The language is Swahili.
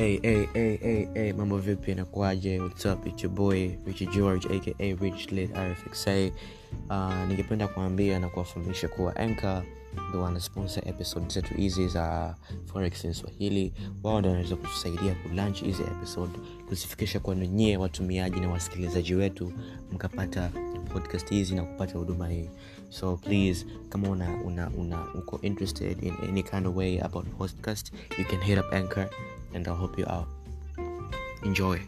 Hey, hey, hey, hey, hey, mambo vipi inakuaje what's up? It's your boy rich george aka rich lit rfxa uh, ningependa kuambia na kuwafahamisha kuwa anchor ndo wanasponsor episode zetu hizi za forex in swahili. Wao ndo wanaweza kutusaidia kulunch hizi episode kuzifikisha kwenu nyie watumiaji na wasikilizaji wetu mkapata podcast hizi na kupata huduma hii. So please kama una, una, una uko interested in any kind of way about podcast you can hit up anchor and i'll help you out. Enjoy